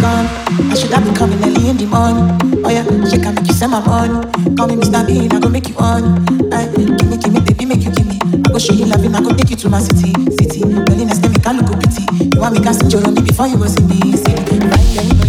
gone. I should have been coming early in the morning. Oh yeah, she can make you send my money. Call me Mr. Bean, I go make you on. I give me, give me, baby, make you give me. I go show you loving, I go take you to my city, city. Berlin, I stay, make can look pretty. You want me to sing your before you go see me, city. Right,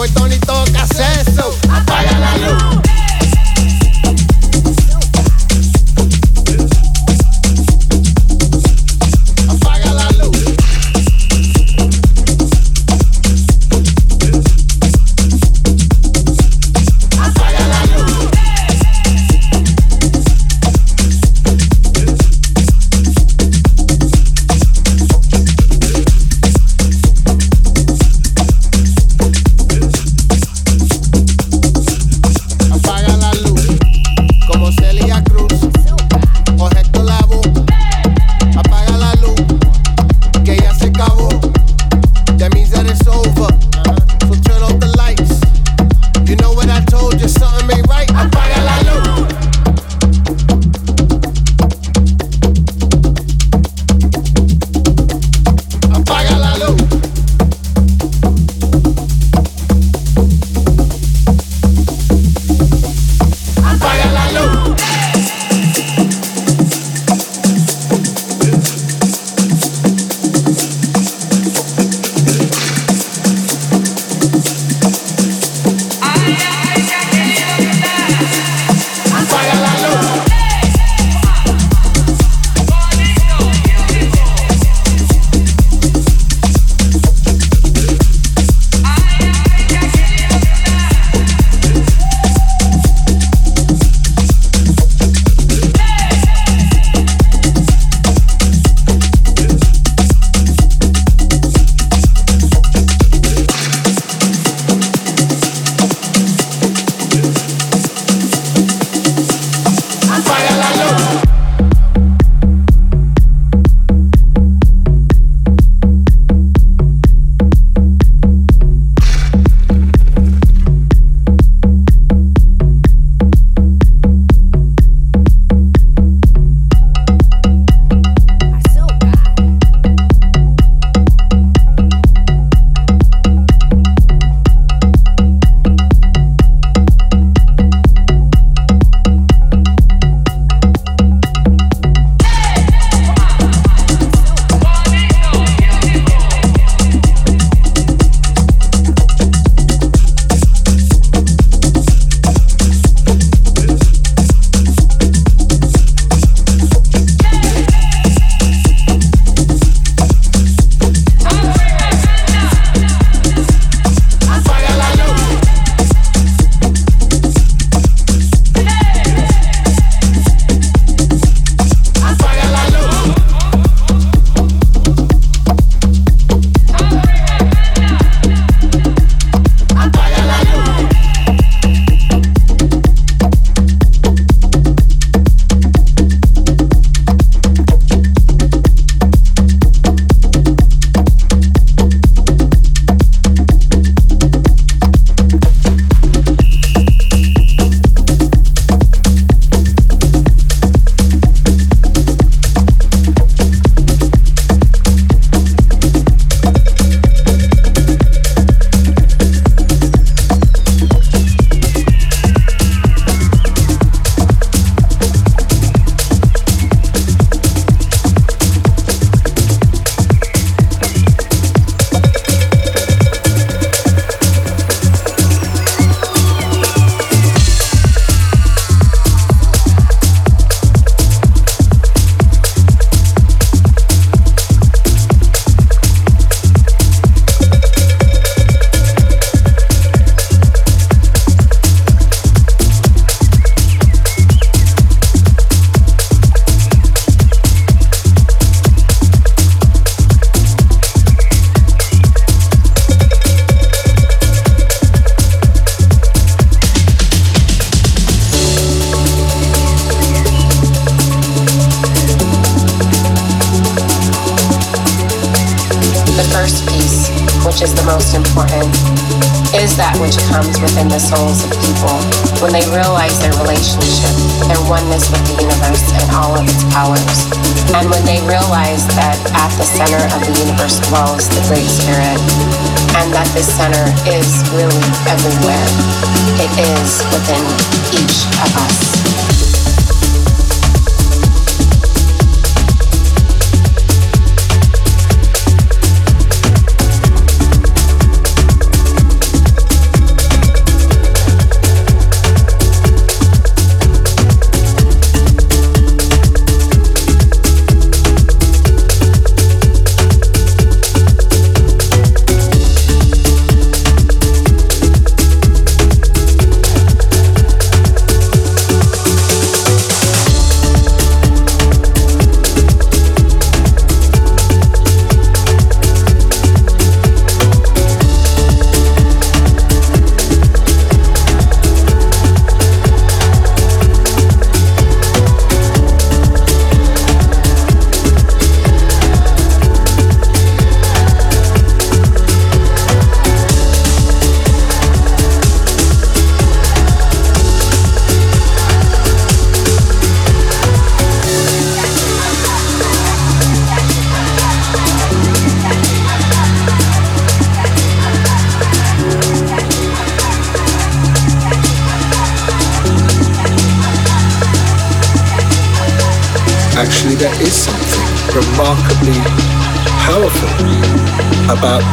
fue Tony Tony.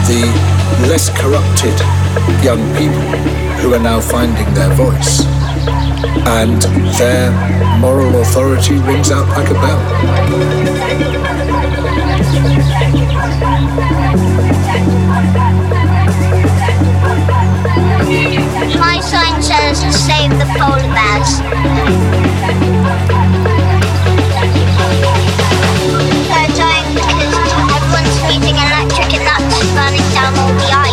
the less corrupted young people who are now finding their voice. And their moral authority rings out like a bell. My sign says save the polar bears. I'll be